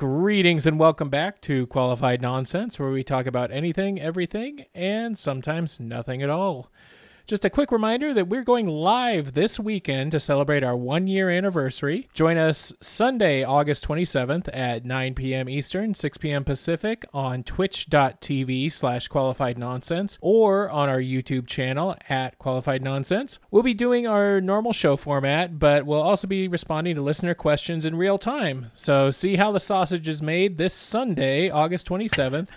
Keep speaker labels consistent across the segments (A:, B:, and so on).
A: Greetings and welcome back to Qualified Nonsense, where we talk about anything, everything, and sometimes nothing at all. Just a quick reminder that we're going live this weekend to celebrate our one year anniversary. Join us Sunday, August 27th at 9 p.m. Eastern, 6 p.m. Pacific on twitch.tv slash qualified nonsense or on our YouTube channel at qualified nonsense. We'll be doing our normal show format, but we'll also be responding to listener questions in real time. So see how the sausage is made this Sunday, August 27th.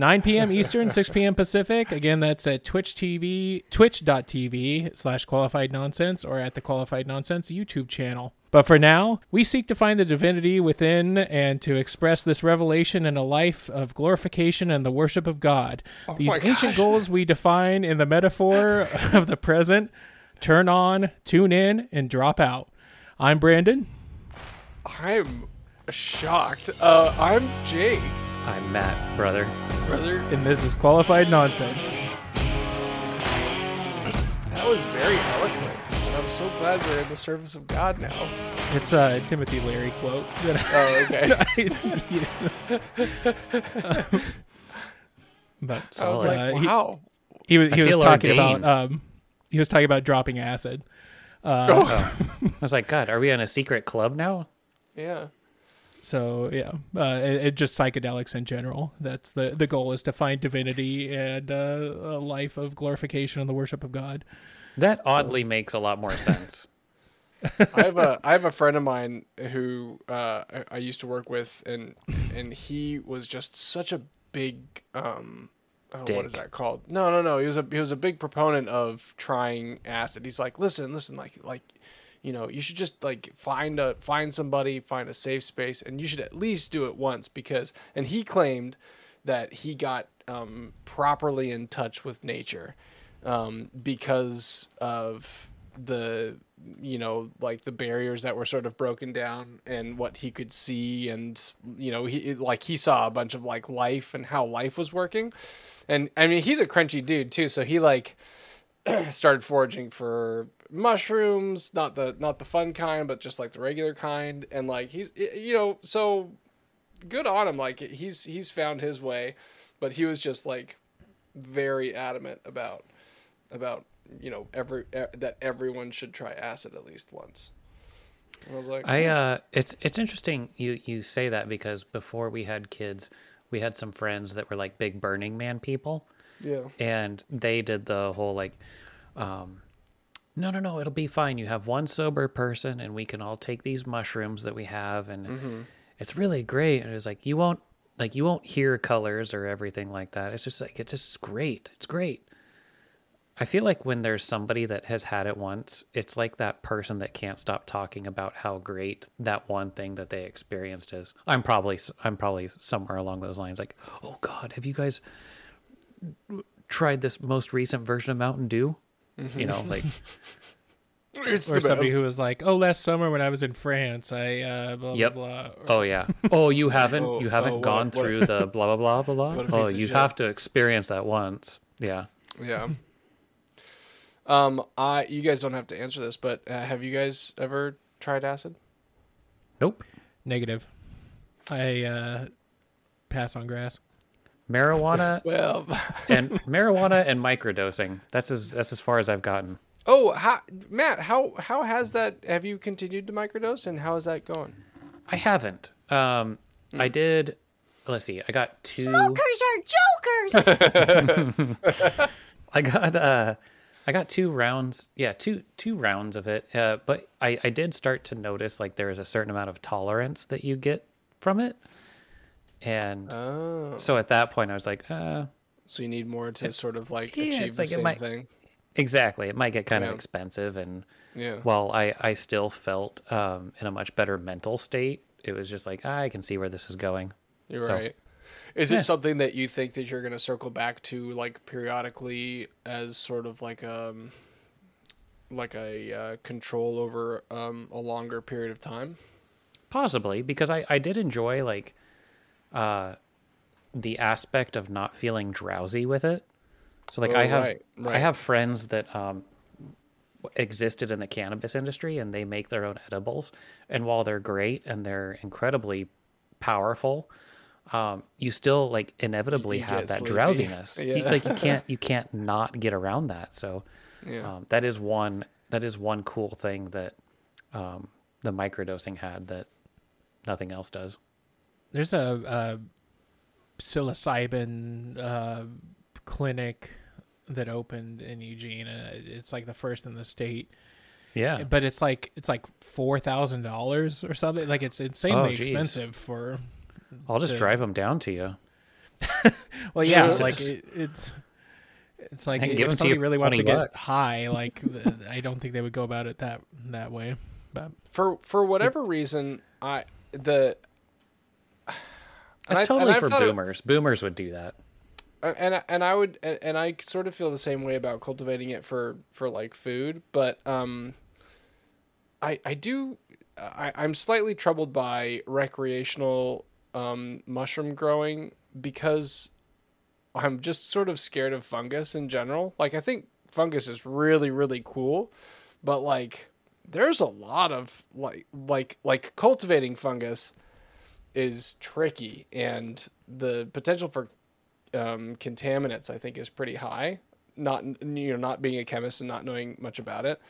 A: 9 p.m. Eastern, 6 p.m. Pacific. Again, that's at Twitch TV, twitch.tv slash qualified nonsense or at the qualified nonsense YouTube channel. But for now, we seek to find the divinity within and to express this revelation in a life of glorification and the worship of God. These ancient
B: gosh.
A: goals we define in the metaphor of the present turn on, tune in, and drop out. I'm Brandon.
B: I'm shocked. Uh, I'm Jake,
C: I'm Matt, brother.
B: brother.
A: And this is Qualified Nonsense.
B: That was very eloquent. And I'm so glad we're in the service of God now.
A: It's a Timothy Leary quote that
B: Oh, okay.
A: I, but so,
B: I was like,
A: Uh, he-
B: wow.
A: he was he was talking
C: ordained.
A: about um he was talking about dropping acid. Uh,
B: Oh,
C: I was like, God, are we in a secret club now?
B: yeah.
A: So yeah, uh, it, it just psychedelics in general. That's the the goal is to find divinity and uh, a life of glorification and the worship of God.
C: That oddly makes a lot more sense.
B: I have a I have a friend of mine who uh, I- I used to work with, and and he was just such a big um, oh, what is that called? No, no, no. He was a he was a big proponent of trying acid. He's like, listen, listen, like like you know, you should just like find a find somebody, find a safe space, and you should at least do it once because. And he claimed that he got um, properly in touch with nature um, because of the you know like the barriers that were sort of broken down and what he could see and you know he like he saw a bunch of like life and how life was working and i mean he's a crunchy dude too so he like started foraging for mushrooms not the not the fun kind but just like the regular kind. And like he's you know so good on him. Like he's he's found his way. But he was just like very adamant about about you know every that everyone should try acid at least once. And i was like
C: I uh it's it's interesting you you say that because before we had kids, we had some friends that were like big Burning Man people
B: yeah.
C: And they did the whole like um no no no it'll be fine. You have one sober person and we can all take these mushrooms that we have. And it's really great. And it was like you won't like you won't hear colors or everything like that. It's just like it's just great. It's great. I feel like when there's somebody that has had it once it's like that person that can't stop talking about how great that one thing that they experienced is. I'm probably i'm probably somewhere along those lines. Like oh god have you guys tried this most recent version of Mountain Dew. You know, like
B: it's
A: Or somebody
B: best.
A: who was like, "Oh, last summer when I was in France, I uh, blah
C: Yep.
A: blah blah." Or-
C: oh yeah, oh you haven't
B: Oh,
C: you haven't
B: oh, what
C: gone
B: what a-
C: through the blah blah blah blah blah. Oh, you
B: shit.
C: have to experience that once. Yeah.
B: yeah um i you guys don't have to answer this but uh, have you guys ever tried acid
C: Nope.
A: Negative. I uh, pass on grass.
C: Marijuana
B: well
C: and marijuana and microdosing. That's as that's as far as I've gotten.
B: oh how, matt how how has that have you continued to microdose and how is that going
C: I haven't. Um, I did. Let's see. I got two.
D: Smokers are jokers.
C: I got uh I got two rounds. Yeah, two two rounds of it. Uh, but I I did start to notice like there is a certain amount of tolerance that you get from it. And
B: oh
C: so at that point I was like, uh
B: so you need more to sort of like
C: Yeah,
B: achieve the
C: like
B: same
C: might-
B: thing
C: exactly. It might get kind
B: Yeah.
C: of expensive and
B: yeah
C: while I I still felt um in a much better mental state, it was just like, "Ah, I can see where this is going.
B: You're
C: So-
B: right. Is
C: Yeah.
B: it something that you think that you're going to circle back to like periodically as sort of like um like a uh, control over um a longer period of time?
C: Possibly because I I did enjoy like uh the aspect of not feeling drowsy with it. So like
B: Oh,
C: I have
B: right,
C: I have friends that um existed in the cannabis industry and they make their own edibles and while they're great and they're incredibly powerful, um, you still like inevitably
B: You
C: have that
B: sleepy.
C: drowsiness. You- like you can't you can't not get around that. So
B: Yeah.
C: um, that is one that is one cool thing that um, the microdosing had that nothing else does.
A: There's a, a psilocybin uh, clinic that opened in Eugene, and it's like the first in the state.
C: Yeah,
A: But it's like it's like four thousand dollars or something. Like it's insanely
C: Oh,
A: expensive for.
C: I'll just
A: to-
C: drive them down to you.
A: Well, yeah,
C: Jesus.
A: like it, it's. It's like if
C: give 'em to
A: somebody
C: you
A: really wants to
C: 20
A: get
C: bucks.
A: high, like the, I don't think they would go about it that that way. But
B: For for whatever reason, I the and
C: That's totally for
B: thought of-
C: boomers. Boomers would do that.
B: And I- and I would and, and I sort of feel the same way about cultivating it for for like food, but um, I I do I I'm slightly troubled by recreational um mushroom growing because I'm just sort of scared of fungus in general. Like I think fungus is really really cool, but like there's a lot of like like like cultivating fungus is tricky and the potential for um, contaminants I think is pretty high. Not you know not being a chemist and not knowing much about it,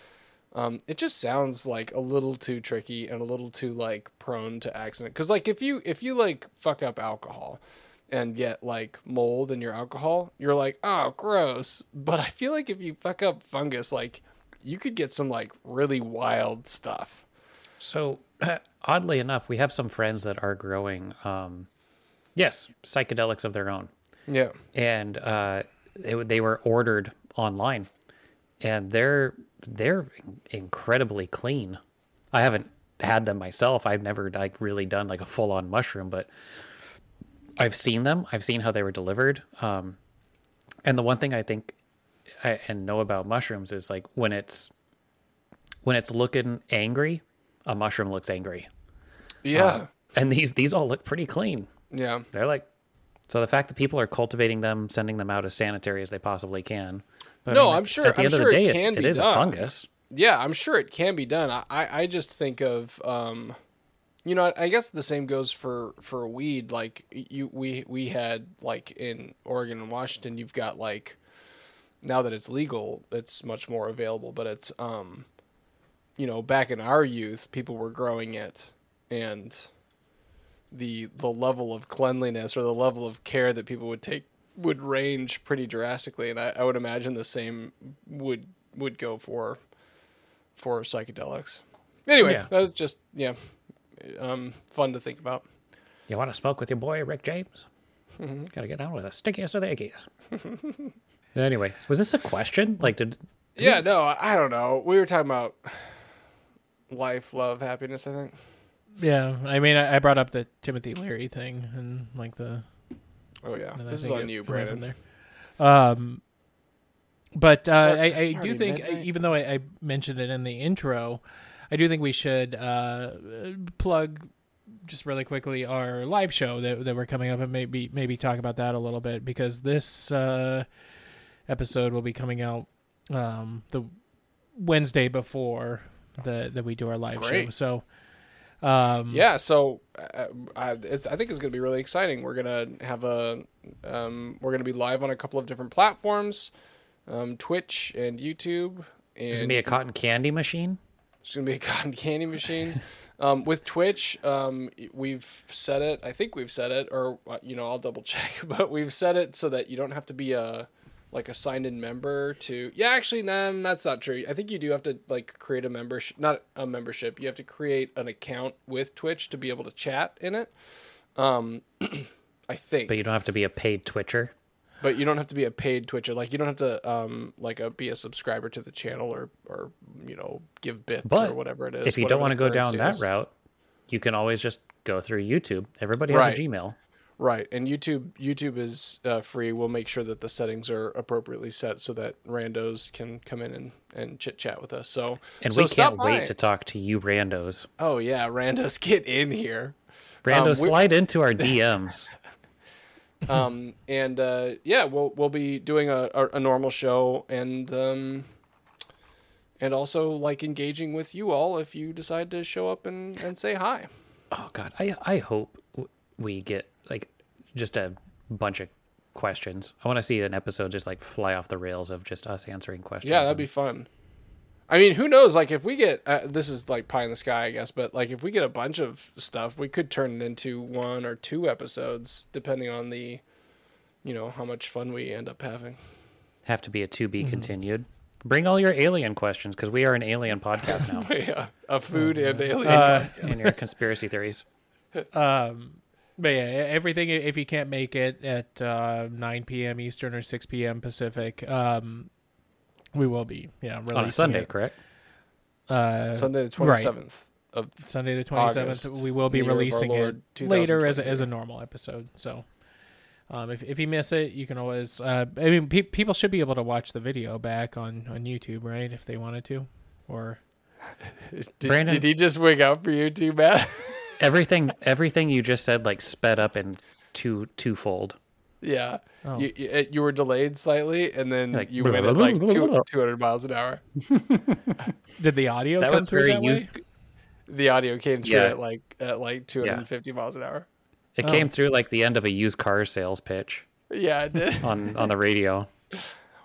B: um, it just sounds like a little too tricky and a little too like prone to accident. Because like if you if you like fuck up alcohol and get like mold in your alcohol, you're like oh gross. But I feel like if you fuck up fungus, like you could get some like really wild stuff.
C: So, oddly enough, we have some friends that are growing, um, yes, psychedelics of their own,
B: Yeah.
C: and uh, they they were ordered online, and they're they're incredibly clean. I haven't had them myself. I've never like really done like a full on mushroom, but I've seen them. I've seen how they were delivered. Um, and the one thing I think I, and know about mushrooms is like when it's when it's looking angry, a mushroom looks angry.
B: Yeah.
C: And these these all look pretty clean.
B: yeah.
C: They're like so the fact that people are cultivating them, sending them out as sanitary as they possibly can. but I
B: No,
C: mean,
B: I'm sure-
C: At the
B: I'm
C: end
B: sure
C: of the
B: it
C: day, it's,
B: can
C: it
B: be
C: is a
B: done.
C: fungus.
B: Yeah, I'm sure it can be done. I, I I just think of um, you know, I guess the same goes for for weed. Like you, we we had like in Oregon and Washington, you've got like now that it's legal, it's much more available. But it's um, you know, back in our youth, people were growing it, and the the level of cleanliness or the level of care that people would take would range pretty drastically. And I, I would imagine the same would would go for for psychedelics. Anyway,
C: Yeah.
B: that was just yeah, um, fun to think about.
C: You want to smoke with your boy Rick James?
B: Mm-hmm.
C: Gotta get down with the stickiest of the ickiest. anyway, was this a question? Like, did
B: Yeah, no, I I don't know. We were talking about life, love, happiness. I think.
A: yeah, I mean, I, I brought up the Timothy Leary thing and like the
B: Oh yeah, this is on you,
A: it went from
B: Brandon.
A: there. Um, but uh, I, I do think,
B: midnight.
A: even though I, I mentioned it in the intro, I do think we should uh, plug just really quickly our live show that, that we're coming up and maybe maybe talk about that a little bit because this uh, episode will be coming out um, the Wednesday before the that we do our live show. So um,
B: Yeah, so uh, I, it's, I think it's going to be really exciting. We're gonna have a, um, we're gonna be live on a couple of different platforms, um, Twitch and YouTube. And
C: there's gonna be a cotton candy machine?
B: It's gonna be a cotton candy machine. um, with Twitch, um, we've said it. I think we've said it, or uh, you know, I'll double check. But we've said it so that you don't have to be a like a signed in member to. Yeah, actually, nah, that's not true. I think you do have to like create a membership, not a membership. You have to create an account with Twitch to be able to chat in it. Um, I think,
C: But you don't have to be a paid Twitcher.
B: but you don't have to be a paid Twitcher. Like you don't have to um like a, be a subscriber to the channel or or you know give bits
C: But
B: or whatever it is.
C: if you don't want to go down
B: currency
C: that
B: is.
C: route, you can always just go through YouTube. Everybody has
B: Right.
C: a Gmail.
B: Right? And YouTube YouTube is uh, free. We'll make sure that the settings are appropriately set so that randos can come in and, and chit chat with us. So
C: And
B: so
C: we can't wait to talk to you randos.
B: Oh yeah, randos, get in here.
C: Randos,
B: we-
C: slide into our DMs.
B: um, and uh, yeah, we'll we'll be doing a, a, a normal show and um, and also like engaging with you all if you decide to show up and, and say hi.
C: oh God, I I hope we get like just a bunch of questions. I want to see an episode just like fly off the rails of just us answering questions.
B: Yeah, that'd
C: and-
B: be fun. I mean, who knows? Like, if we get uh, this is like pie in the sky, I guess, but like if we get a bunch of stuff, we could turn it into one or two episodes, depending on the, you know, how much fun we end up having.
C: have to be a to be
B: Mm-hmm.
C: continued. Bring all your alien questions because we are an alien podcast now.
B: yeah, a food and alien.
A: Uh,
C: and your conspiracy theories.
A: Um, but yeah, everything. If you can't make it at uh, 9 p.m. Eastern or 6 p.m. Pacific, um, we will be yeah releasing
C: On a Sunday,
A: it.
C: correct?
A: Uh,
B: Sunday the twenty seventh of
A: Sunday the 27th.
B: August,
A: we will be
B: year of our
A: releasing it later as a, as a normal episode. So. Um, if, if you miss it, you can always. Uh, I mean, pe- people should be able to watch the video back on, on YouTube, right? If they wanted to, or
B: Did,
C: Brandon-
B: did he just wig out for you too, Matt?
C: Everything everything you just said like sped up in two twofold.
B: yeah.
A: Oh.
B: You, you, you were delayed slightly, and then
C: Like,
B: you went at like two, 200 miles an hour.
A: did the audio
C: That
A: come
C: was
A: through
C: very
A: that
C: used.
A: way?
B: The audio came through
C: Yeah.
B: at like at like 250 miles an hour.
C: It
A: Oh.
C: came through like the end of a used car sales pitch
B: Yeah, it did.
C: on on the radio.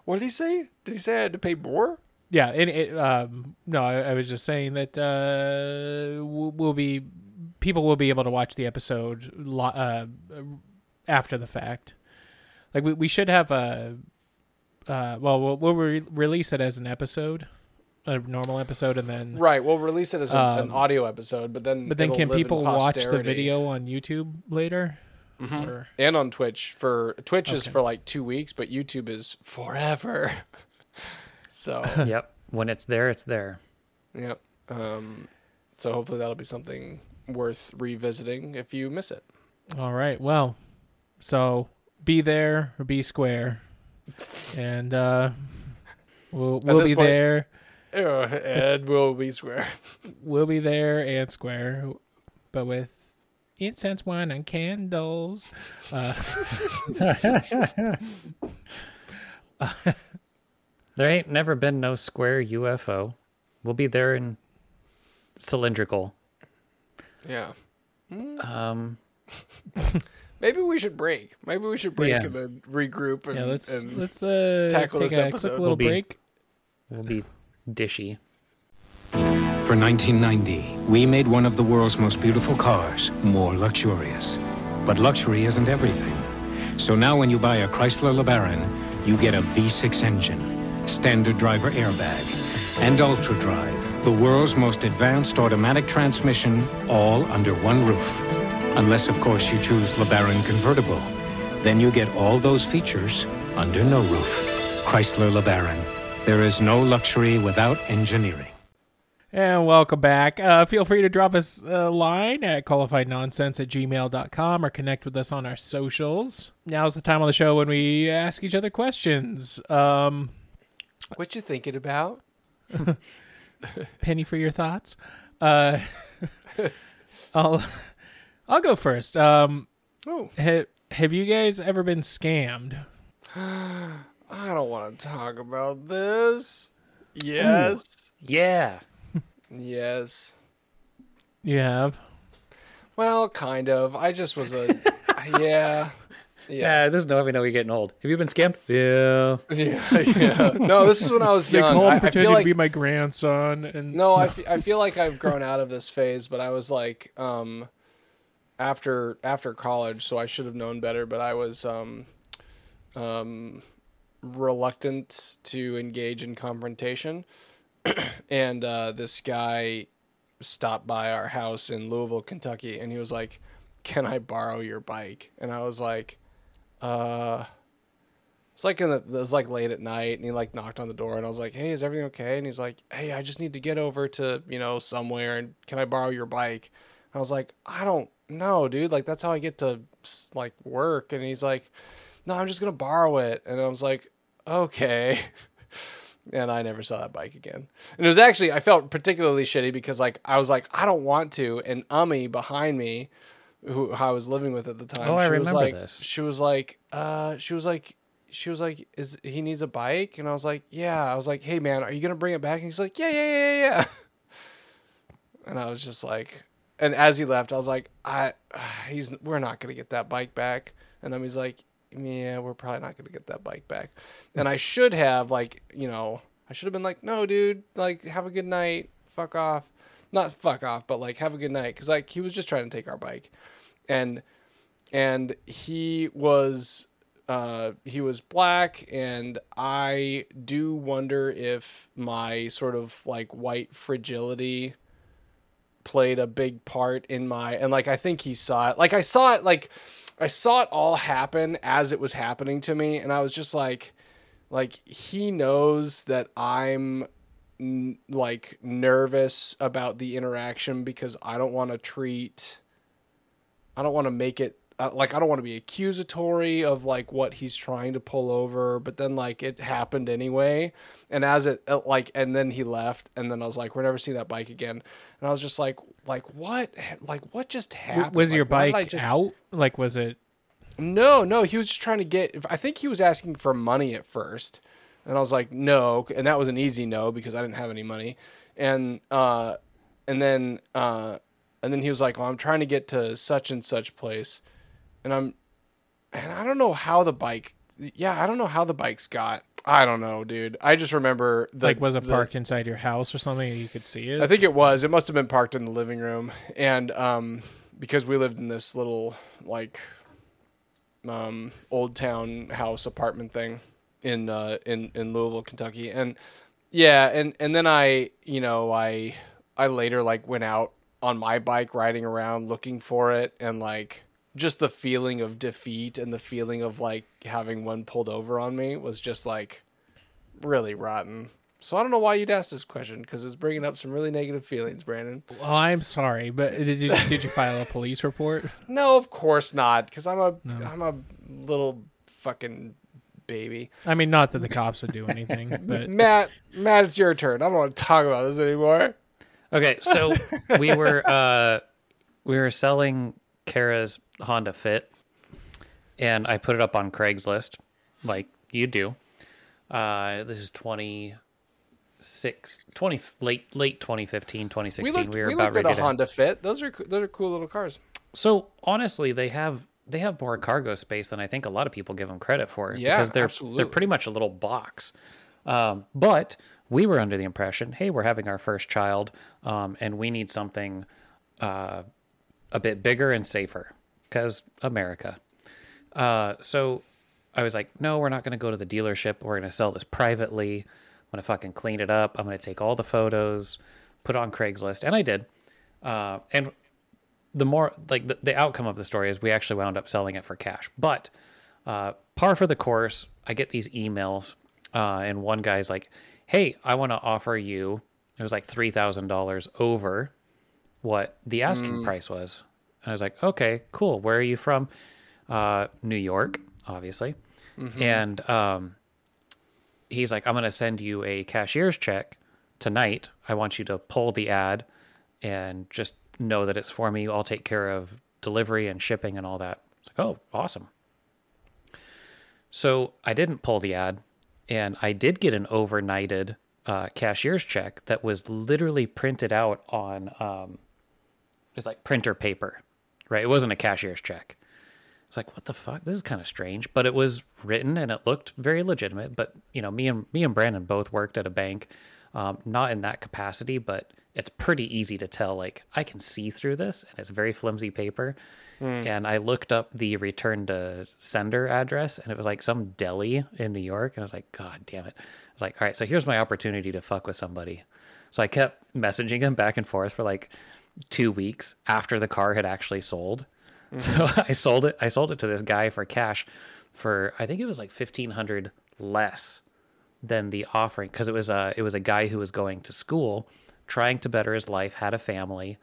B: what did he say? Did he say I had to pay more?
A: Yeah, and it, um, no, I, I was just saying that uh, we'll, we'll be people will be able to watch the episode lo- uh, after the fact. Like we, we should have a uh, well, we'll, we'll re- release it as an episode, a normal episode, and then
B: Right. We'll release it as a, an
A: Um,
B: audio episode, but then
A: but then
B: it'll
A: can
B: live
A: people watch the video on YouTube later? Or-
B: and on Twitch for Twitch is for like two weeks, but YouTube is forever. so
C: yep. When it's there, it's there.
B: yep. Um, so hopefully that'll be something worth revisiting if you miss it.
A: All right. Well, so be there or be square, and uh, we'll we'll be
B: point-
A: there.
B: And we'll be square.
A: We'll be there and square, but with incense, wine, and candles. Uh,
C: There ain't never been no square UFO. We'll be there in cylindrical.
B: Yeah.
C: Um,
B: Maybe we should break. Maybe we should break
C: Yeah.
B: and then regroup and,
A: yeah, let's
B: and
A: let's uh,
B: tackle
A: take
B: this
A: a quick
B: episode.
A: little
C: We'll be-
A: break.
C: we'll be dishy.
E: For 1990, we made one of the world's most beautiful cars more luxurious. But luxury isn't everything. So now when you buy a Chrysler LeBaron, you get a V6 engine, standard driver airbag, and Ultra Drive, the world's most advanced automatic transmission, all under one roof. Unless, of course, you choose LeBaron convertible. Then you get all those features under no roof. Chrysler LeBaron. There is no luxury without engineering.
A: And welcome back. Uh, feel free to drop us a line at qualifiednonsense at gmail.com or connect with us on our socials. Now's the time on the show when we ask each other questions. Um,
B: what you thinking about?
A: penny for your thoughts. Uh, I'll I'll go first. Um,
B: Oh,
A: ha- have you guys ever been scammed?
B: I don't want to talk about this. Yes.
C: Yeah.
B: Yes.
A: You have.
B: Well, kind of. I just was a yeah. Yeah.
C: Yeah, this is how we know you're getting old. Have you been scammed? Yeah.
B: Yeah, yeah. No, this is when I was
A: They
B: young.
A: call
B: I, I
A: pretending
B: feel like
A: to be my grandson, and
B: no, I, fe- I feel like I've grown out of this phase, but I was like, um, after after college, so I should have known better. But I was um, um, reluctant to engage in confrontation, and uh, this guy stopped by our house in Louisville, Kentucky, and he was like, "Can I borrow your bike?" And I was like, "Uh." It's like in the it was like late at night, and he like knocked on the door, and I was like, "Hey, is everything okay?" And he's like, "Hey, I just need to get over to you know somewhere, and can I borrow your bike?" And I was like, "I don't know, dude. Like that's how I get to like work." And he's like, "No, I'm just gonna borrow it." And I was like, "Okay." and I never saw that bike again. And it was actually I felt particularly shitty because like I was like, I don't want to, and Ummy behind me, who, who I was living with at the time,
C: Oh, I
B: she was
C: remember
B: like,
C: this.
B: she was like, uh, she was like, she was like, is he needs a bike? And I was like, yeah. I was like, hey man, are you gonna bring it back? And he's like, yeah, yeah, yeah, yeah, yeah. And I was just like, and as he left, I was like, I, he's, we're not gonna get that bike back. And then he's like, yeah, we're probably not gonna get that bike back. And I should have like, you know, I should have been like, no, dude, like, have a good night, fuck off, not fuck off, but like, have a good night, because like he was just trying to take our bike, and and he was uh, he was black, and I do wonder if my sort of like white fragility played a big part in my and like I think he saw it. Like I saw it like I saw it all happen as it was happening to me, and I was just like, like he knows that I'm n- like nervous about the interaction because I don't want to treat I don't want to make it uh, like I don't want to be accusatory of like what he's trying to pull over, but then like it happened anyway. And as it uh, like, and then he left, and then I was like, we're never seeing that bike again. And I was just like, like what, like what just happened?
A: was
B: Like,
A: your
B: why did I
A: bike
B: just-
A: out? Like, was it?
B: No, no, he was just trying to get. I think he was asking for money at first, and I was like, no, and that was an easy no because I didn't have any money, and uh, and then uh, and then he was like, well, I'm trying to get to such and such place, and I'm, and I don't know how the bike. Yeah, I don't know how the bikes got. I don't know, dude. I just remember the,
A: like, was it
B: the-
A: parked inside your house or something? and You could see it.
B: I think it was. It must have been parked in the living room, and um, because we lived in this little like um, old town house apartment thing in uh, in in Louisville, Kentucky, and yeah, and and then I, you know, I I later like went out on my bike riding around looking for it, and like just the feeling of defeat and the feeling of like having one pulled over on me was just like really rotten. So I don't know why you'd ask this question because it's bringing up some really negative feelings, Brandon.
A: well, I'm sorry, but did you, did you file a police report?
B: No, of course not, because I'm a am a little fucking baby.
A: I mean, not that the cops would do anything, but
B: Matt, Matt, it's your turn. I don't want to talk about this anymore.
C: Okay, so we were uh we were selling Kara's Honda Fit and I put it up on Craigslist like you do. Uh this is 26 20 late late 2015 2016
B: We looked,
C: we
B: we
C: were about
B: looked at a Honda Fit. Those are those are cool little cars.
C: So honestly, they have they have more cargo space than I think a lot of people give them credit for.
B: Yeah,
C: because they're
B: absolutely.
C: they're pretty much a little box. Um, but we were under the impression, hey, we're having our first child, um, and we need something uh, a bit bigger and safer because America. Uh, so I was like, no, we're not going to go to the dealership. We're going to sell this privately. I'm going to fucking clean it up. I'm going to take all the photos, put on Craigslist, and I did. Uh, and the more like the, the outcome of the story is we actually wound up selling it for cash. But uh, par for the course, I get these emails, uh, and one guy's like, "Hey, I want to offer you." It was like three thousand dollars over what the asking price was, and I was like, "Okay, cool. Where are you from?" Uh, New York, obviously, and um, he's like, "I'm going to send you a cashier's check tonight. I want you to pull the ad and just know that it's for me. I'll take care of delivery and shipping and all that." It's like, "Oh, awesome." So I didn't pull the ad, and I did get an overnighted uh, cashier's check that was literally printed out on um, like printer paper, right? It wasn't a cashier's check. It's like, what the fuck? This is kind of strange, but it was written and it looked very legitimate. But you know, me and me and Brandon both worked at a bank, um, not in that capacity, but it's pretty easy to tell. Like I can see through this, and it's very flimsy paper. Hmm. And I looked up the return to sender address, and it was like some deli in New York. And I was like, God damn it! I was like, all right, so here's my opportunity to fuck with somebody. So I kept messaging him back and forth for like two weeks after the car had actually sold. Hmm. So I sold it. I sold it to this guy for cash for I think it was like fifteen hundred less than the offering because it was a it was a guy who was going to school, trying to better his life, had a family,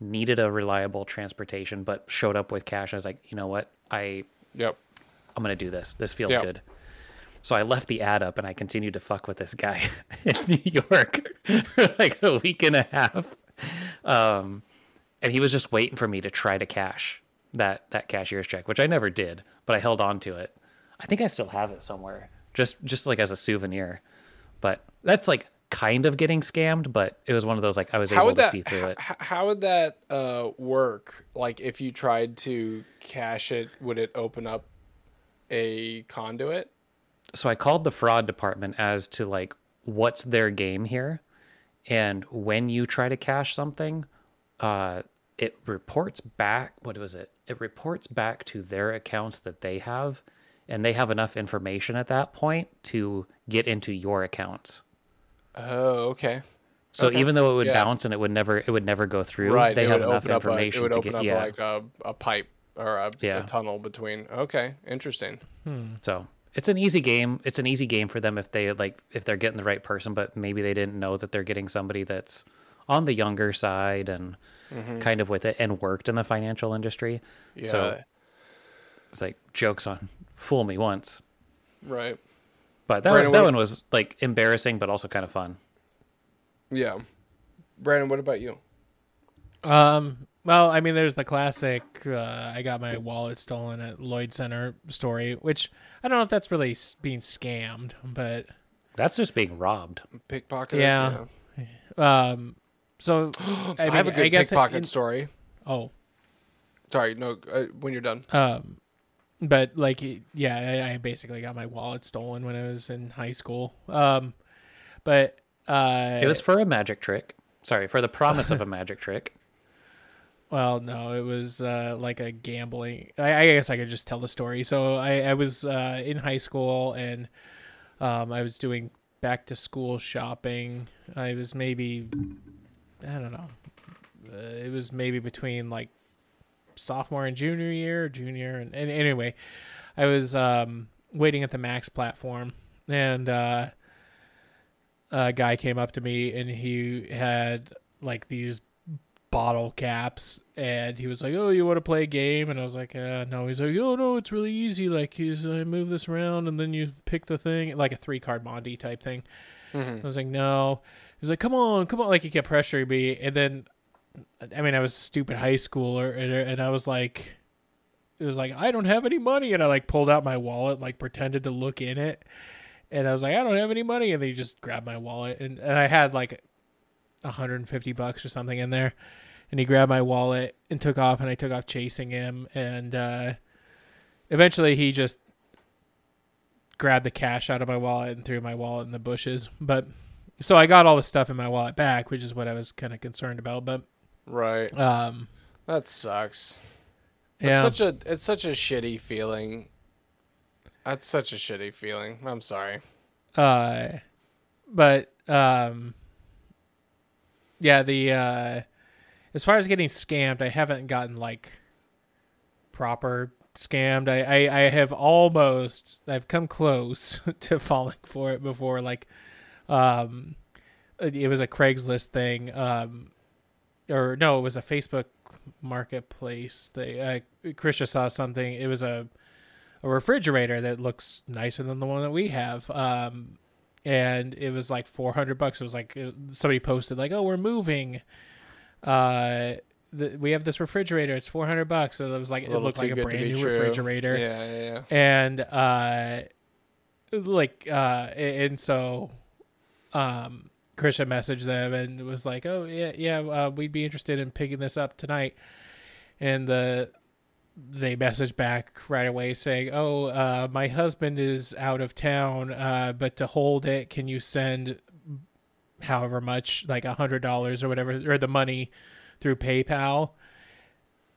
C: needed a reliable transportation, but showed up with cash. I was like, you know what, I
B: Yep.
C: I'm gonna do this. This feels
B: Yeah.
C: good. So I left the ad up and I continued to fuck with this guy in New York for like a week and a half. Um, and he was just waiting for me to try to cash that that cashier's check, which I never did, but I held on to it. I think I still have it somewhere, just just like as a souvenir. But that's like kind of getting scammed, but it was one of those like I was
B: How
C: able to
B: that
C: see through it.
B: h- how would that uh, work? Like if you tried to cash it, would it open up a conduit?
C: so I called the fraud department as to like what's their game here, and when you try to cash something, uh, it reports back. What was it? It reports back to their accounts that they have, and they have enough information at that point to get into your accounts.
B: Oh, okay.
C: So even though it would
B: Yeah.
C: bounce and it would never, it would never go through.
B: Right.
C: They
B: it
C: have
B: would
C: enough
B: open up a, it
C: information
B: would
C: to
B: open
C: get.
B: up
C: Yeah.
B: like a, a pipe or a,
C: Yeah.
B: a tunnel between. Okay, interesting. Hmm.
C: So it's an easy game. It's an easy game for them if they like if they're getting the right person, but maybe they didn't know that they're getting somebody that's on the younger side and mm-hmm. kind of with it and worked in the financial industry.
B: Yeah.
C: So it's like jokes on fool me once.
B: right.
C: But that,
B: Brandon,
C: that one was like embarrassing but also kind of fun.
B: Yeah. Brandon, what about you?
A: Um. Well, I mean, there's the classic. Uh, I got my wallet stolen at Lloyd Center story, which I don't know if that's really being scammed, but
C: That's just being robbed.
B: Pickpocket.
A: Yeah. um. So
B: I,
A: I, mean,
B: have a good
A: I guess
B: pickpocket
A: in-
B: story.
A: Oh.
B: Sorry, no. Uh, when you're done.
A: Um. But like, yeah, I, I basically got my wallet stolen when I was in high school. Um. But uh,
C: It was for a magic trick. Sorry, for the promise of a magic trick.
A: Well, no, it was uh, like a gambling. I, I guess I could just tell the story. So I, I was uh, in high school and um, I was doing back to school shopping. I was maybe, I don't know, uh, it was maybe between like sophomore and junior year, junior and, and anyway, I was um, waiting at the Max platform and uh, a guy came up to me and he had like these bottle caps and he was like oh you want to play a game? And i was like uh, no. He's like oh no it's really easy. Like he's i move this around and then you pick the thing like a three card monty type thing. I was like no. He's like come on come on. Like he kept pressuring me and then i mean i was a stupid high schooler and, and i was like it was like i don't have any money and i like pulled out my wallet like pretended to look in it and i was like i don't have any money and they just grabbed my wallet and, and i had like 150 bucks or something in there and he grabbed my wallet and took off and I took off chasing him and uh eventually he just grabbed the cash out of my wallet and threw my wallet in the bushes but so I got all the stuff in my wallet back which is what I was kind of concerned about but
B: Right.
A: um
B: That sucks.
A: yeah
B: It's such a it's such a shitty feeling. That's such a shitty feeling. I'm sorry.
A: uh but um yeah the uh as far as getting scammed i haven't gotten like proper scammed i i, I have almost i've come close to falling for it before like um it it was a craigslist thing um or no it was a facebook marketplace. They uh krisha saw something. It was a a refrigerator that looks nicer than the one that we have. Um and it was like 400 bucks. It was like uh, somebody posted like oh we're moving. Uh the, we have this refrigerator. It's 400 bucks. So it was like it looked like a brand new
B: true.
A: refrigerator.
B: Yeah, yeah, yeah.
A: and uh like uh and so um Krisha messaged them and was like oh yeah yeah uh, we'd be interested in picking this up tonight and the they messaged back right away saying oh uh my husband is out of town uh but to hold it can you send however much like a hundred dollars or whatever or the money through paypal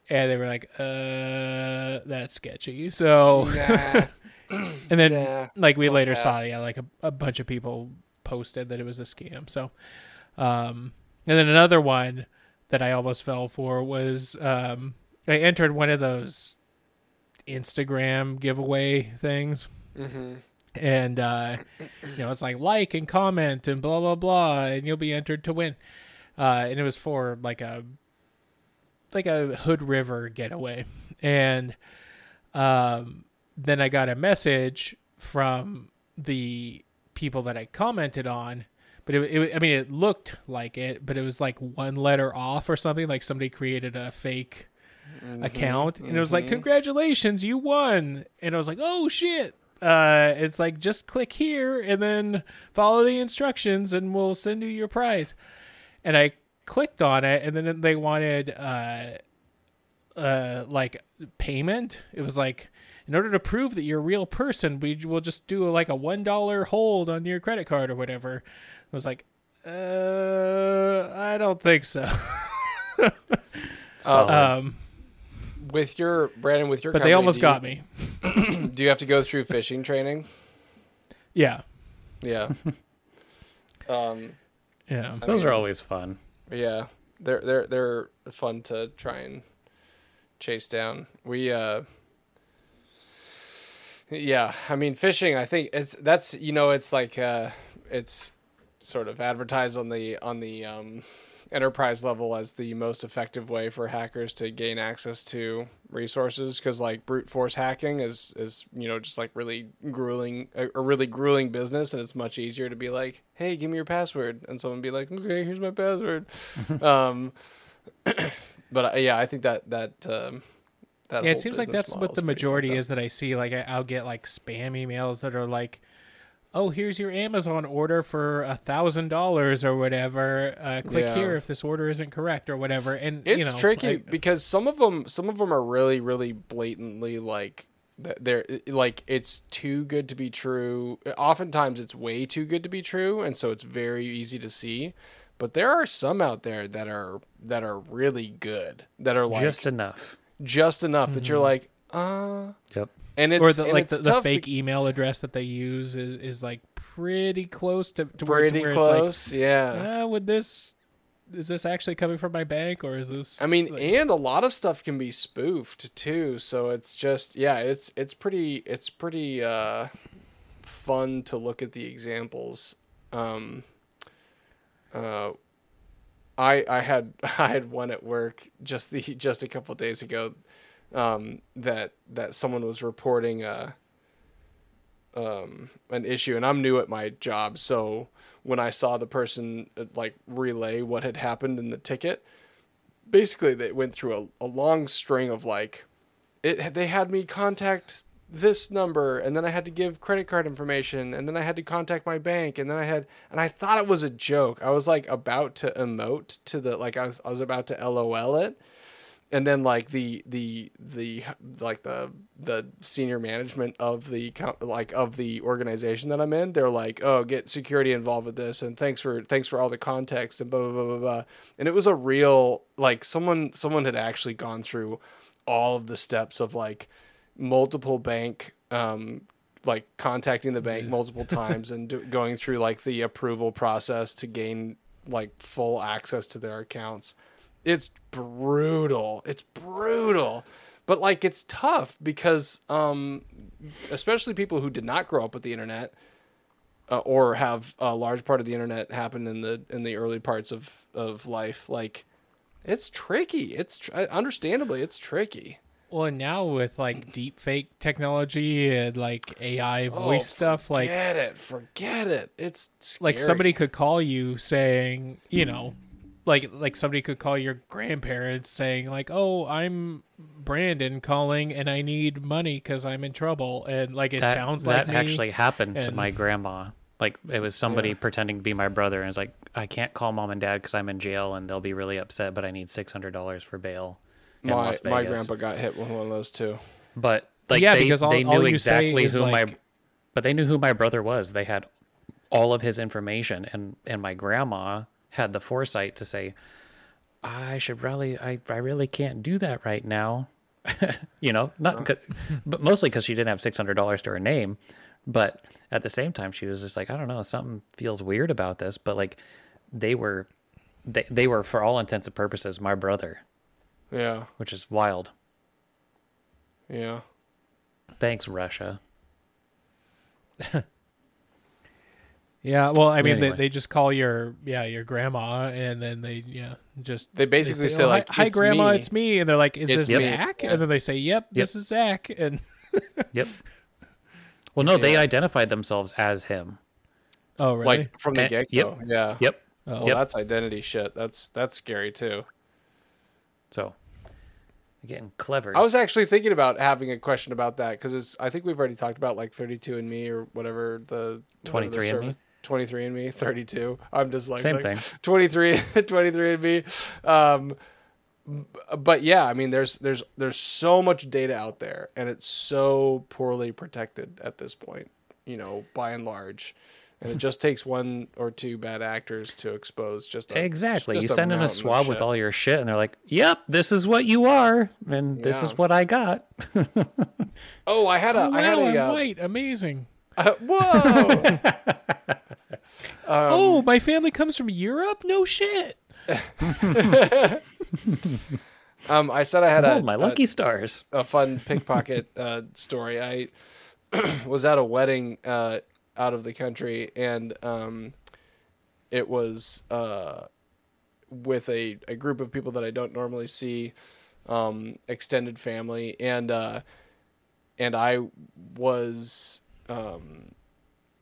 A: and they were like uh that's sketchy so
B: Nah,
A: and then
B: nah.
A: like we later
B: pass.
A: saw yeah like a, a bunch of people posted that it was a scam. So um and then another one that i almost fell for was um i entered one of those instagram giveaway things.
B: Mm-hmm.
A: and uh you know it's like like and comment and blah blah blah and you'll be entered to win. Uh and it was for like a like a hood river getaway. And um then i got a message from the people that i commented on but it, it i mean it looked like it but it was like one letter off or something like somebody created a fake
B: Mm-hmm.
A: account and it was like congratulations you won and i was like oh shit uh, it's like just click here and then follow the instructions, and we'll send you your prize. And I clicked on it, and then they wanted uh, uh, like payment. It was like in order to prove that you're a real person, we will just do like a one dollar hold on your credit card or whatever. I was like, uh, I don't think so.
C: So,
A: um,
B: With your Brandon, with your
A: but they almost got
B: you-
A: me.
B: Do you have to go through phishing training?
A: Yeah,
B: Yeah. um.
A: yeah.
B: I
C: those
B: mean,
C: are always fun.
B: Yeah, they're they're they're fun to try and chase down. We uh yeah, I mean phishing, I think it's that's you know, it's like uh it's sort of advertised on the on the um enterprise level as the most effective way for hackers to gain access to resources because like brute force hacking is is you know just like really grueling a, a really grueling business and it's much easier to be like hey give me your password and someone be like okay here's my password. Um but uh, yeah i think that that um
A: Yeah, it seems like that's what the majority is that I see. Like, I- I'll get like spam emails that are like, "Oh, here's your Amazon order for a thousand dollars or whatever. Uh, click
B: Yeah.
A: here if this order isn't correct or whatever." And
B: it's
A: you know,
B: tricky
A: I-
B: because some of them some of them are really really blatantly like th- they're like it's too good to be true oftentimes it's way too good to be true and so it's very easy to see but there are some out there that are that are really good that are like
C: Just
B: just,
C: enough.
B: enough that you're like uh
C: Yep.
B: and it's
A: or the
B: and
A: like
B: it's
A: the, the fake
B: be-
A: email address that they use is, is like pretty close to, to where, to
B: pretty
A: where
B: close yeah
A: It's like, uh, would this is this actually coming from my bank or is this?
B: I mean,
A: like-
B: and a lot of stuff can be spoofed too. So it's just yeah, it's it's pretty it's pretty uh, fun to look at the examples. Um, uh, I I had I had one at work just the just a couple days ago um, that that someone was reporting uh, um, an issue, and I'm new at my job, so when I saw the person uh, like relay what had happened in the ticket, basically they went through a, a long string of like it they had me contact this number and then I had to give credit card information and then I had to contact my bank and then I had and I thought it was a joke. I was like about to emote to the like I was I was about to LOL it and then like the the the like the the senior management of the like of the organization that I'm in, they're like, "Oh, get security involved with this, and thanks for thanks for all the context and blah blah blah blah." blah. And it was a real like someone someone had actually gone through all of the steps of like multiple bank um like contacting the bank multiple times and do, going through like the approval process to gain like full access to their accounts. It's brutal. It's brutal. But like it's tough because um especially people who did not grow up with the internet uh, or have a large part of the internet happen in the in the early parts of of life like it's tricky. It's tr- understandably it's tricky
A: Well, and now with like deep fake technology and like AI oh, voice stuff, like
B: Oh, forget it forget it it's
A: like somebody could call you saying, you know, like like somebody could call your grandparents saying like, "Oh, I'm Brandon calling and I need money because I'm in trouble," and like it
C: that,
A: sounds
C: that
A: like me.
C: actually happened to my grandma. Like it was somebody pretending to be my brother, and it's like I can't call mom and dad because I'm in jail, and they'll be really upset. But I need six hundred dollars for bail. In
B: my,
C: Las
B: my grandpa got hit with one of those too.
C: But like
A: Yeah,
C: they,
A: because all-
C: they
A: all
C: knew
A: you
C: exactly
A: is,
C: who my but they knew who my brother was. They had all of his information and and my grandma had the foresight to say I should really I I really can't do that right now. you know, not 'cause- but mostly cuz she didn't have $600 to her name, but at the same time she was just like I don't know, something feels weird about this, but like they were they, they were for all intents and purposes my brother,
B: yeah
C: which is wild.
B: yeah
C: Thanks Russia.
A: yeah, well, I mean,
C: Anyway.
A: they, they just call your yeah your grandma, and then they yeah just
B: They basically say,
A: "Oh,
B: like,
A: "Hi,
B: "It's
A: grandma,
B: me."
A: it's me," and they're like, "Is
B: It's
A: this
B: me.
A: Zach?"
B: Yeah.
A: And then they say, "Yep, this is Zach," and
C: Yep. Well, no, they identified themselves as him.
A: oh really?
B: like from the get
C: yep.
B: go yeah
C: Yep.
A: oh,
B: well
C: Yep.
B: that's identity shit that's that's scary too
C: So, Getting clever.
B: I was actually thinking about having a question about that because I think we've already talked about like 32 and Me or whatever the
C: 23 and Me?
B: 23 and Me, 32. I'm just like
C: Same thing.
B: 23, 23 and Me. Um, but yeah, I mean, there's there's there's so much data out there, and it's so poorly protected at this point. You know, by and large, and it just takes one or two bad actors to expose just a,
C: Exactly.
B: just
C: you send in a swab with all your shit, and they're like, "Yep, this is what you are, and this is what I got."
B: Oh, I had a,
A: Oh,
B: I had
A: wow,
B: a,
A: I'm
B: uh,
A: white. Amazing.
B: uh, whoa.
A: oh, my family comes from Europe? No shit.
B: Um, I said I had
C: Oh,
B: a,
C: my
B: a-
C: lucky stars.
B: a fun pickpocket uh, story. I was at a wedding uh, out of the country, and um, it was uh, with a, a group of people that I don't normally see, um, extended family, and uh, and I was um,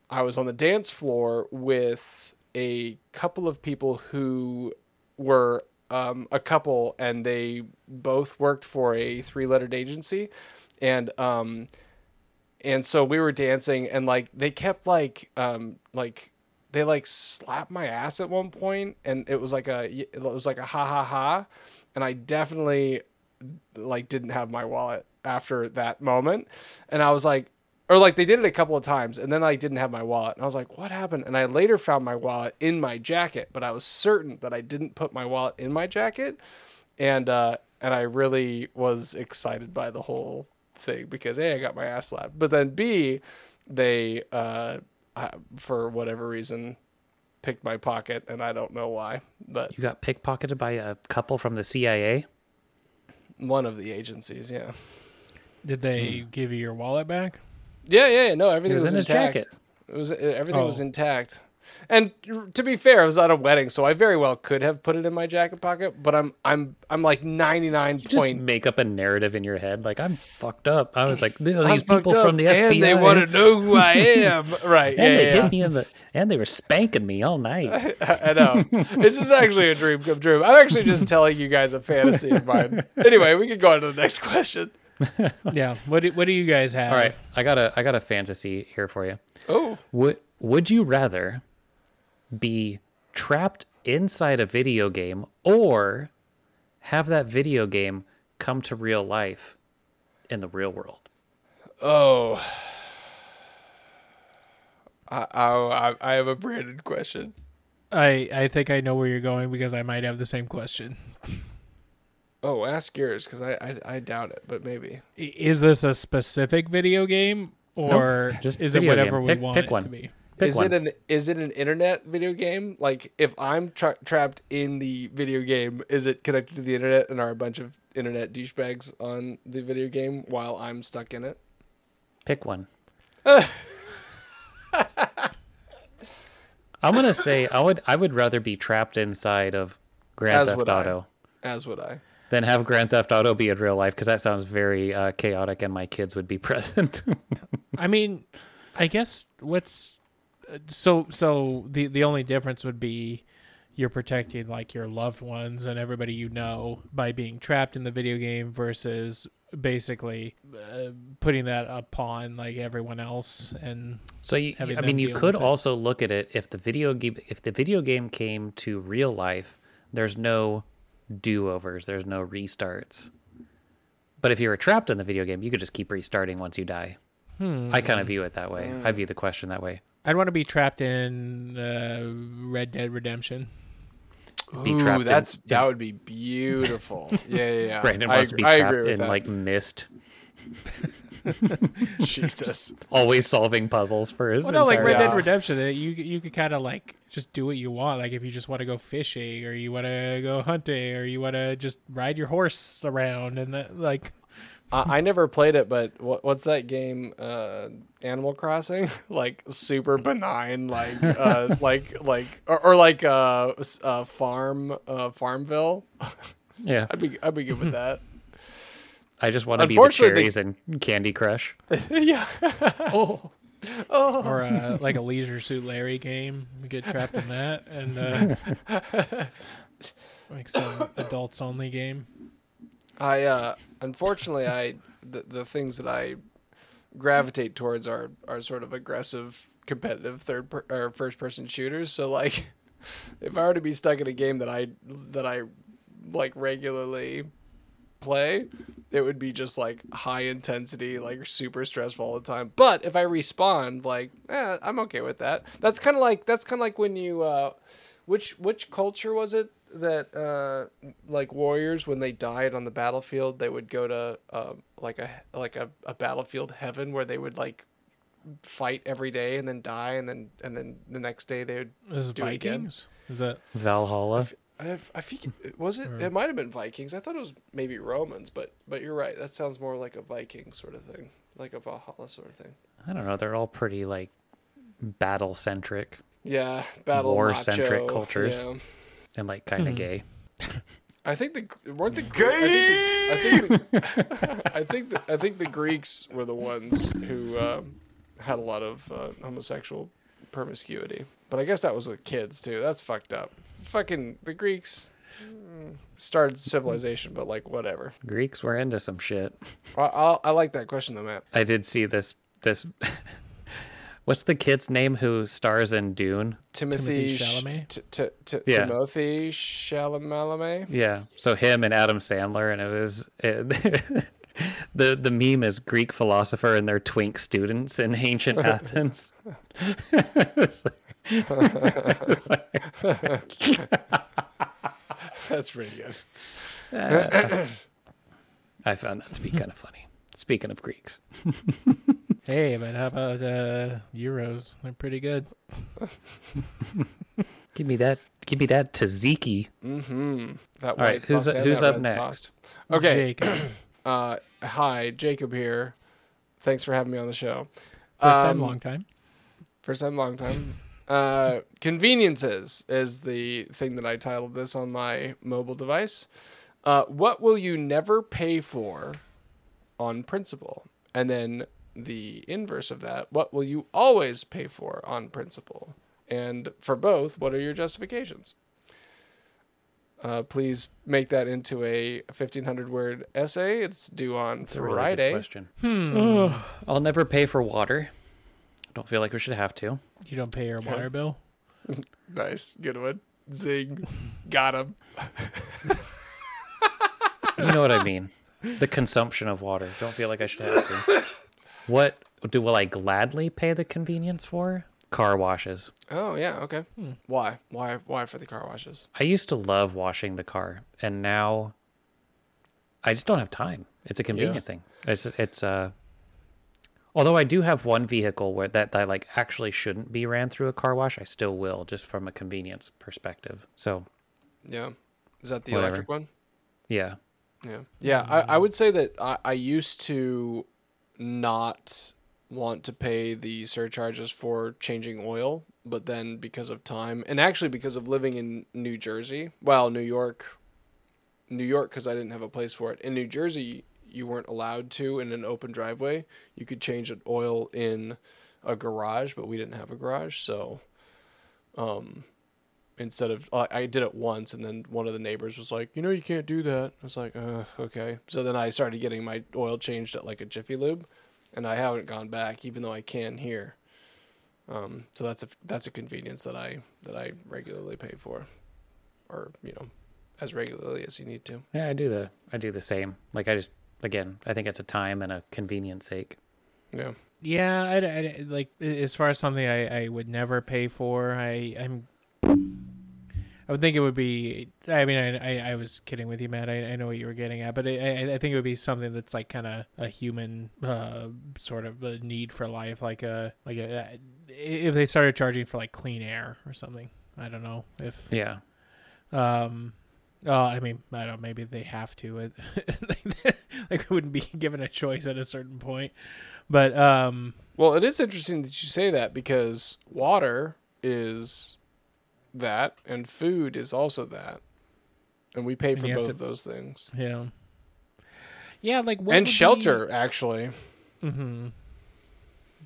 B: I was on the dance floor with a couple of people who were um, a couple, and they both worked for a three-lettered agency, and um, and so we were dancing, and like they kept like um, like they like slapped my ass at one point, and it was like a it was like a ha ha ha, and I definitely like didn't have my wallet after that moment, and I was like, or like they did it a couple of times and then I didn't have my wallet. And I was like what happened? And I later found my wallet in my jacket but I was certain that I didn't put my wallet in my jacket. And uh and I really was excited by the whole thing because a I got my ass slapped but then b they uh uh, for whatever reason picked my pocket and I don't know why but
C: You got pickpocketed by a couple from the CIA.
B: one of the agencies yeah
A: Did they give you your wallet back?
B: yeah yeah, yeah no
C: It
B: everything
C: was
B: was,
C: in his
B: intact.
C: jacket.
B: It was everything was
A: Oh.
B: intact. And to be fair, it was at a wedding, so I very well could have put it in my jacket pocket. But I'm I'm I'm like ninety nine
C: Just
B: point.
C: make up a narrative in your head, like I'm fucked up. I was like, these people
B: up,
C: from the FBI,
B: and they want to know who I am. right?
C: and
B: yeah,
C: they
B: yeah,
C: hit me in the, and they were spanking me all night.
B: yeah. I know. this is actually a dream come true. I'm actually just telling you guys a fantasy of mine. Anyway, we can go on to the next question.
A: Yeah. What do, what do you guys have?
C: All right, I got a I got a fantasy here for you.
B: Oh,
C: Would Would you rather be trapped inside a video game or have that video game come to real life in the real world?
B: oh. I, I I have a Brandon question.
A: I I think I know where you're going because I might have the same question.
B: Oh, ask yours because I, I I doubt it, but maybe.
A: Is this a specific video game or
C: just
A: is it whatever
C: game.
A: we
C: Pick-
A: want
C: pick
A: it
C: one.
A: to be?
C: Pick
B: is
C: one.
B: it an is it an internet video game? Like if I'm tra- trapped in the video game, is it connected to the internet and are a bunch of internet douchebags on the video game while I'm stuck in it?
C: Pick one. I'm gonna say I would I would rather be trapped inside of Grand
B: As
C: Theft
B: would I.
C: Auto
B: As would I.
C: than have Grand Theft Auto be in real life because that sounds very uh, chaotic and my kids would be present.
A: I mean, I guess what's so so the the only difference would be you're protecting like your loved ones and everybody you know by being trapped in the video game versus basically uh, putting that upon like everyone else and
C: So you, I mean, you could
A: with it.
C: also look at it if the video game if the video game came to real life, there's no do overs, there's no restarts. But if you were trapped in the video game, you could just keep restarting once you die.
A: Hmm.
C: I kind of view it that way. I view the question that way.
A: I'd want to be trapped in uh, Red Dead Redemption.
C: Be
B: Ooh,
C: trapped
B: that's
C: in-
B: that would be beautiful. yeah, yeah, yeah.
C: Brandon
B: I
C: wants
B: agree,
C: to be trapped in
B: that.
C: like mist,
B: Jesus.
C: always solving puzzles for his
A: Well, no, like
C: entire.
A: Red Dead Redemption, you you could kind of like just do what you want. Like if you just want to go fishing, or you want to go hunting, or you want to just ride your horse around, and that, like
B: I, I never played it, but what, what's that game? Uh, Animal Crossing, like super benign, like uh, like like or, or like uh, uh, farm uh, Farmville.
C: yeah,
B: I'd be I'd be good with that.
C: I just want to be the
B: Unfortunately,
C: cherries and Candy Crush.
B: yeah.
C: Oh, Oh.
A: or uh, like a Leisure Suit Larry game. You get trapped in that, and uh, like some adults only game.
B: I uh, unfortunately I the, the things that I gravitate towards are are sort of aggressive, competitive third per, or first person shooters. So like, if I were to be stuck in a game that I that I like regularly play, it would be just like high intensity, like super stressful all the time. But if I respawn, like, eh, I'm okay with that. That's kind of like that's kind of like when you, uh, which which culture was it that uh, like warriors when they died on the battlefield, they would go to uh, like a like a, a battlefield heaven where they would like fight every day and then die and then and then the next day they would
A: Is it
B: do it again.
A: Vikings? Is that
C: Valhalla.
B: I, I think was it. It might have been Vikings. I thought it was maybe Romans, but but you're right. That sounds more like a Viking sort of thing, like a Valhalla sort of thing.
C: I don't know. They're all pretty like battle centric
B: Yeah, battle
C: War-centric cultures.
B: Yeah.
C: And like kind of gay.
B: I think the weren't the Gre- I think the, I think the, I think the, I think the Greeks were the ones who um, had a lot of uh, homosexual promiscuity. But I guess that was with kids too. That's fucked up. Fucking the Greeks mm, started civilization, but like whatever.
C: Greeks were into some shit.
B: I, I, I like that question though, Matt.
C: I did see this this. What's the kid's name who stars in Dune?
B: Timothy,
A: Timothy Chalamet?
B: T- T- T-
C: Yeah.
B: Timothy Chalamet.
C: Yeah, so him and Adam Sandler, and it was it, the the meme is Greek philosopher and their twink students in ancient Athens.
B: That's pretty good.
C: I found that to be kind of funny. Speaking of Greeks,
A: Hey, but how about uh, gyros? They're pretty good.
C: give me that, give me that tzatziki.
B: Mm-hmm. That
C: All right, who's-
B: sauce
C: who's up next?
B: sauce. Okay.
A: Jacob.
B: Uh, hi, Jacob here. Thanks for having me on the show.
A: First time,
B: Um,
A: long time.
B: First time, long time. Uh, conveniences is the thing that I titled this on my mobile device. Uh, what will you never pay for on principle? And then the inverse of that, what will you always pay for on principle? And for both, what are your justifications? Uh, please make that into a 1500 word essay. It's due on
C: It's a really
B: Friday.
C: question.
A: Hmm.
C: I'll never pay for water. I Don't feel like we should have to.
A: You don't pay your water bill?
B: nice. Good one. Zing. Got him.
C: You know what I mean? The consumption of water. Don't feel like I should have to. What do will I gladly pay the convenience for? Car washes.
B: Oh yeah, okay. Why? Why? Why for the car washes?
C: I used to love washing the car, and now I just don't have time. It's a convenience thing. It's it's uh. Although I do have one vehicle where that, that like actually shouldn't be ran through a car wash, I still will just from a convenience perspective. So
B: Yeah. Is that the
C: Whatever.
B: electric one?
C: yeah,
B: Yeah. Yeah. I, I would say that I, I used to not want to pay the surcharges for changing oil, but then because of time and actually because of living in New Jersey, well, New York, New York, because I didn't have a place for it. In New Jersey, you weren't allowed to in an open driveway. You could change an oil in a garage, but we didn't have a garage, so um instead of I I did it once and then one of the neighbors was like, "You know, you can't do that." I was like, uh, "Okay." So then I started getting my oil changed at like a Jiffy Lube, and I haven't gone back even though I can here. Um so that's a that's a convenience that I that I regularly pay for or, you know, as regularly as you need to.
C: yeah, I do the I do the same. Like I just again, I think it's a time and a convenience sake.
B: Yeah.
A: Yeah, I, I- like as far as something I, I would never pay for. I I'm I would think it would be. I mean, I I, I was kidding with you, Matt. I, I know what you were getting at, but I I, think it would be something that's like kind of a human uh, sort of a need for life, like a like a if they started charging for like clean air or something. I don't know if
C: Yeah.
A: um. Oh, I mean, I don't. Maybe they have to. Like, wouldn't be given a choice at a certain point. But um,
B: Well, it is interesting that you say that because water is that and food is also that. And we pay
A: And
B: for both
A: to-
B: of those things.
A: yeah, yeah, like what
B: and
A: would be-
B: shelter actually.
A: Mm-hmm.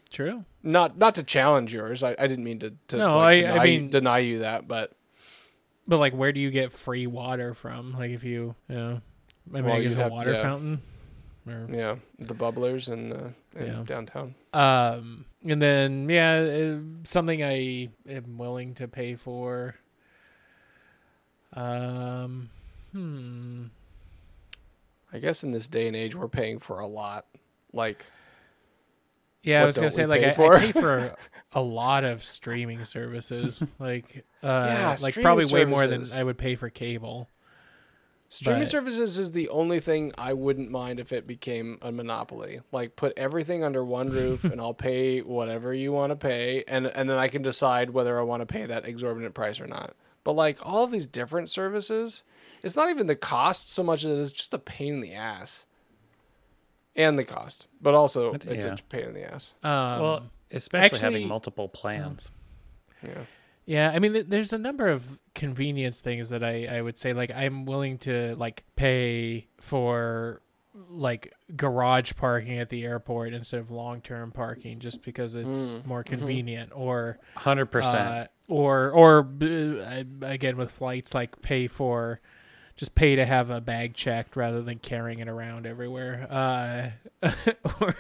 A: True.
B: Not not to challenge yours. I, I didn't mean to, to
A: No,
B: like,
A: I- I
B: deny,
A: mean-
B: deny you that, but
A: But like, where do you get free water from? Like, if you, you know, I mean,
B: Well,
A: I guess a
B: have-
A: water
B: yeah.
A: fountain. Or,
B: Yeah, the bubblers in, uh, in
A: Yeah.
B: downtown.
A: Um, and then yeah, uh, something I am willing to pay for. Um, hmm.
B: I guess in this day and age, we're paying for a lot. Like,
A: Yeah, I was gonna say like I. I pay for a lot of streaming services, like uh,
B: Yeah,
A: like probably way more than. I would pay for cable.
B: Streaming
A: But-
B: services is the only thing I wouldn't mind if it became a monopoly. Like, put everything under one roof, and I'll pay whatever you want to pay, and and then I can decide whether I want to pay that exorbitant price or not. But like all of these different services, it's not even the cost so much as it is just a pain in the ass. And the cost, but also
C: But,
B: it's
C: yeah.
B: a pain in the ass.
A: Um,
C: well, especially
A: actually-
C: having multiple plans.
B: Yeah.
A: Yeah, I mean, th- there's a number of convenience things that I, I would say like I'm willing to like pay for like garage parking at the airport instead of long term parking just because it's more convenient or
C: Hundred percent.
A: uh, or or uh, again with flights like pay for just pay to have a bag checked rather than carrying it around everywhere uh or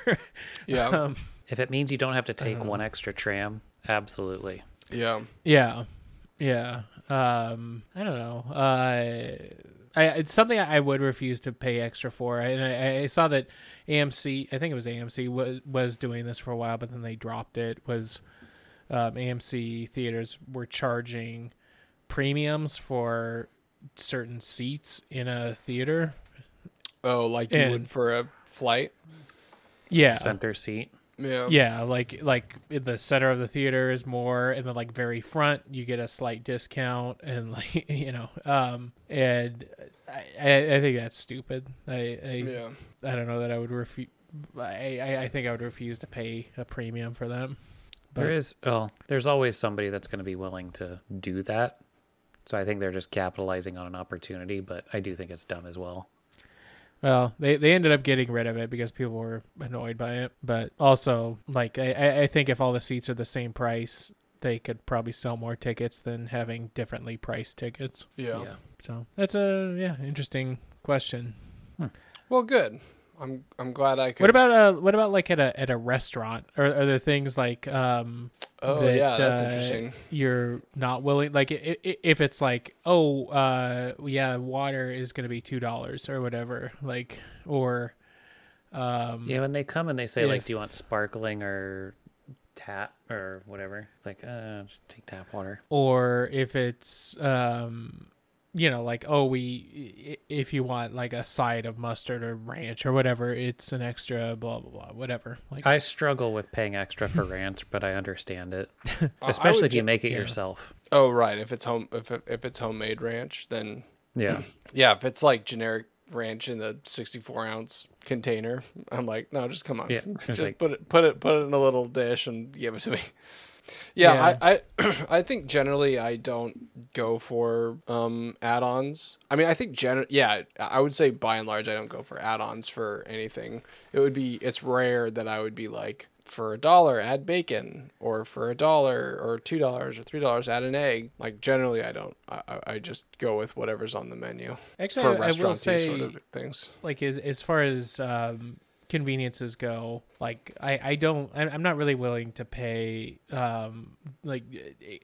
B: Yeah.
A: um,
C: If it means you don't have to take one extra tram, absolutely.
B: Yeah.
A: Yeah, yeah. Um, I don't know. Uh, I, it's something I would refuse to pay extra for. I- And I, I saw that AMC, I think it was AMC, was was doing this for a while, but then they dropped it. Was um, AMC theaters were charging premiums for certain seats in a theater?
B: Oh, like you
A: And-
B: would for a flight.
A: Yeah,
C: Center seat.
B: Yeah.
A: Yeah, like like in the center of the theater is more, and then like very front you get a slight discount, and like you know, um, and I, I, I think that's stupid. I I,
B: Yeah.
A: I don't know that I would refuse. I, I I think I would refuse to pay a premium for them.
C: There
A: But-
C: is oh, there's always somebody that's going to be willing to do that. So I think they're just capitalizing on an opportunity, but I do think it's dumb as well.
A: Well, they they ended up getting rid of it because people were annoyed by it. But also, like I- I, I think if all the seats are the same price, they could probably sell more tickets than having differently priced tickets.
B: Yeah. yeah.
A: So that's a yeah interesting question.
B: Well, good. I'm I'm glad I could.
A: What about uh what about like at a at a restaurant? Are are there things like um
B: Oh
A: that,
B: yeah, that's
A: uh,
B: interesting.
A: you're not willing like i- i- if it's like oh uh yeah water is going to be $2 or whatever like or um
C: Yeah, when they come and they say like, "Do you want sparkling or tap or whatever?" It's like, uh, just take tap water.
A: or if it's um you know like oh we if you want like a side of mustard or ranch or whatever it's an extra blah blah blah whatever like
C: I struggle with paying extra for ranch, but I understand it,
B: I- I
C: especially if you
B: ju-
C: make it
A: yeah.
C: yourself.
B: Oh right, if it's home if if it's homemade ranch, then
C: Yeah,
B: yeah. If it's like generic ranch in the 64 ounce container, I'm like, no, just come on.
C: Yeah,
B: just
C: like-
B: put it put it put it in a little dish and give it to me. Yeah,
A: Yeah.
B: I, I I think generally I don't go for um add-ons. I mean, I think gen yeah, I would say by and large I don't go for add-ons for anything. It would be it's rare that I would be like for a dollar add bacon or for a dollar or two dollars or three dollars add an egg. Like generally I don't. I, I- just go with whatever's on the menu
A: actually
B: for
A: I, I will say
B: sort of things.
A: like as as far as um conveniences go like i i don't i'm not really willing to pay um like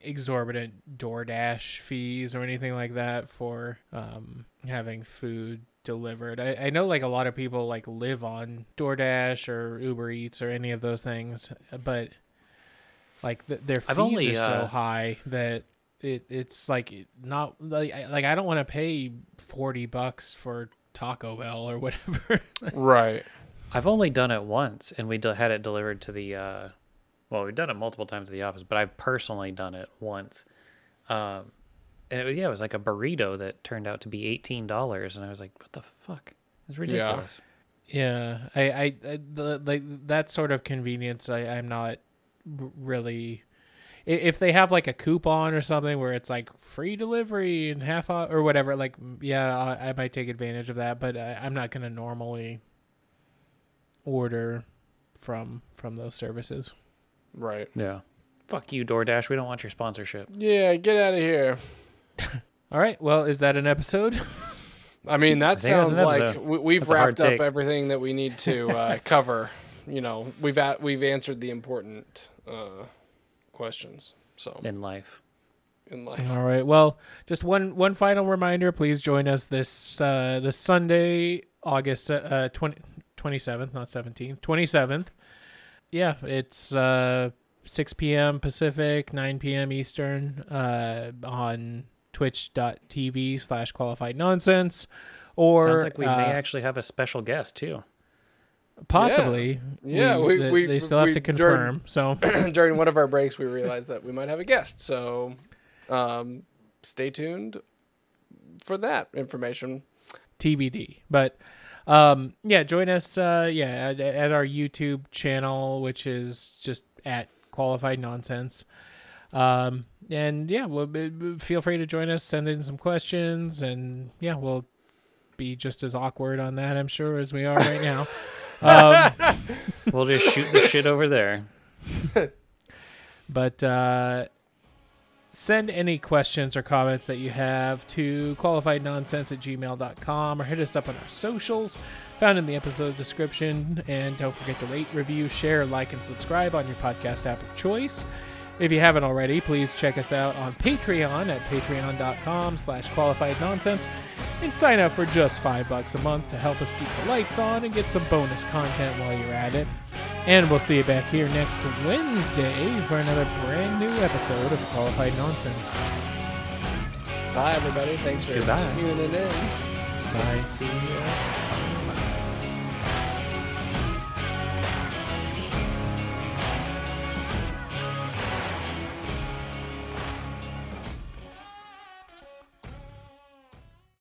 A: exorbitant doordash fees or anything like that for um having food delivered i i know like a lot of people like live on doordash or uber eats or any of those things but like th- their fees
C: only,
A: are so
C: uh,
A: high that it it's like not like I, like I don't want to pay 40 bucks for Taco Bell or whatever.
B: Right.
C: I've only done it once, and we d- had it delivered to the. Uh, well, we've done it multiple times to the office, but I've personally done it once. Um, and it was yeah, it was like a burrito that turned out to be eighteen dollars, and I was like, "What the fuck? It's ridiculous."
A: yeah, I I, I the, like that sort of convenience I I'm not really if they have like a coupon or something where it's like free delivery and half off or whatever like yeah I, I might take advantage of that but I, I'm not going to normally order from from those services.
B: Right.
C: Yeah. Fuck you, DoorDash. We don't want your sponsorship.
B: Yeah, get out of here.
A: All right, well, is that an episode?
B: I mean, that
C: think that's
B: sounds like we, we've
C: That's
B: wrapped up
C: take.
B: everything that we need to uh, cover. You know, we've at, we've answered the important uh, questions. So
C: in life.
B: in life,
A: All right. Well, just one one final reminder. Please join us this uh, this Sunday, August uh, 20, 27th, not 17th, 27th. Yeah, it's uh, 6 p.m. Pacific, 9 p.m. Eastern uh, on twitch.tv slash qualified nonsense. Or
C: Sounds like we
A: uh,
C: may actually have a special guest too.
A: possibly.
B: Yeah, we-
A: they,
B: we-
A: they still have
B: we-
A: to
B: during-
A: confirm. So
B: during one of our breaks, we realized that we might have a guest. So um, stay tuned for that information.
A: TBD. But um, yeah, join us. Uh, yeah, at, at our YouTube channel, which is just at Qualified Nonsense. Um, and yeah, we'll, feel free to join us. Send in some questions, and yeah, we'll be just as awkward on that, I'm sure, as we are right now. um,
C: We'll just shoot the shit over there.
A: But uh, send any questions or comments that you have to qualifiednonsense at gmail.com or hit us up on our socials found in the episode description. And don't forget to rate, review, share, like, and subscribe on your podcast app of choice. If you haven't already, please check us out on Patreon at patreon.com slash qualified nonsense and sign up for just five bucks a month to help us keep the lights on and get some bonus content while you're at it. And we'll see you back here next Wednesday for another brand new episode of Qualified Nonsense.
B: Bye, everybody. Thanks for
C: Goodbye.
B: tuning in.
A: Bye.
C: See ya.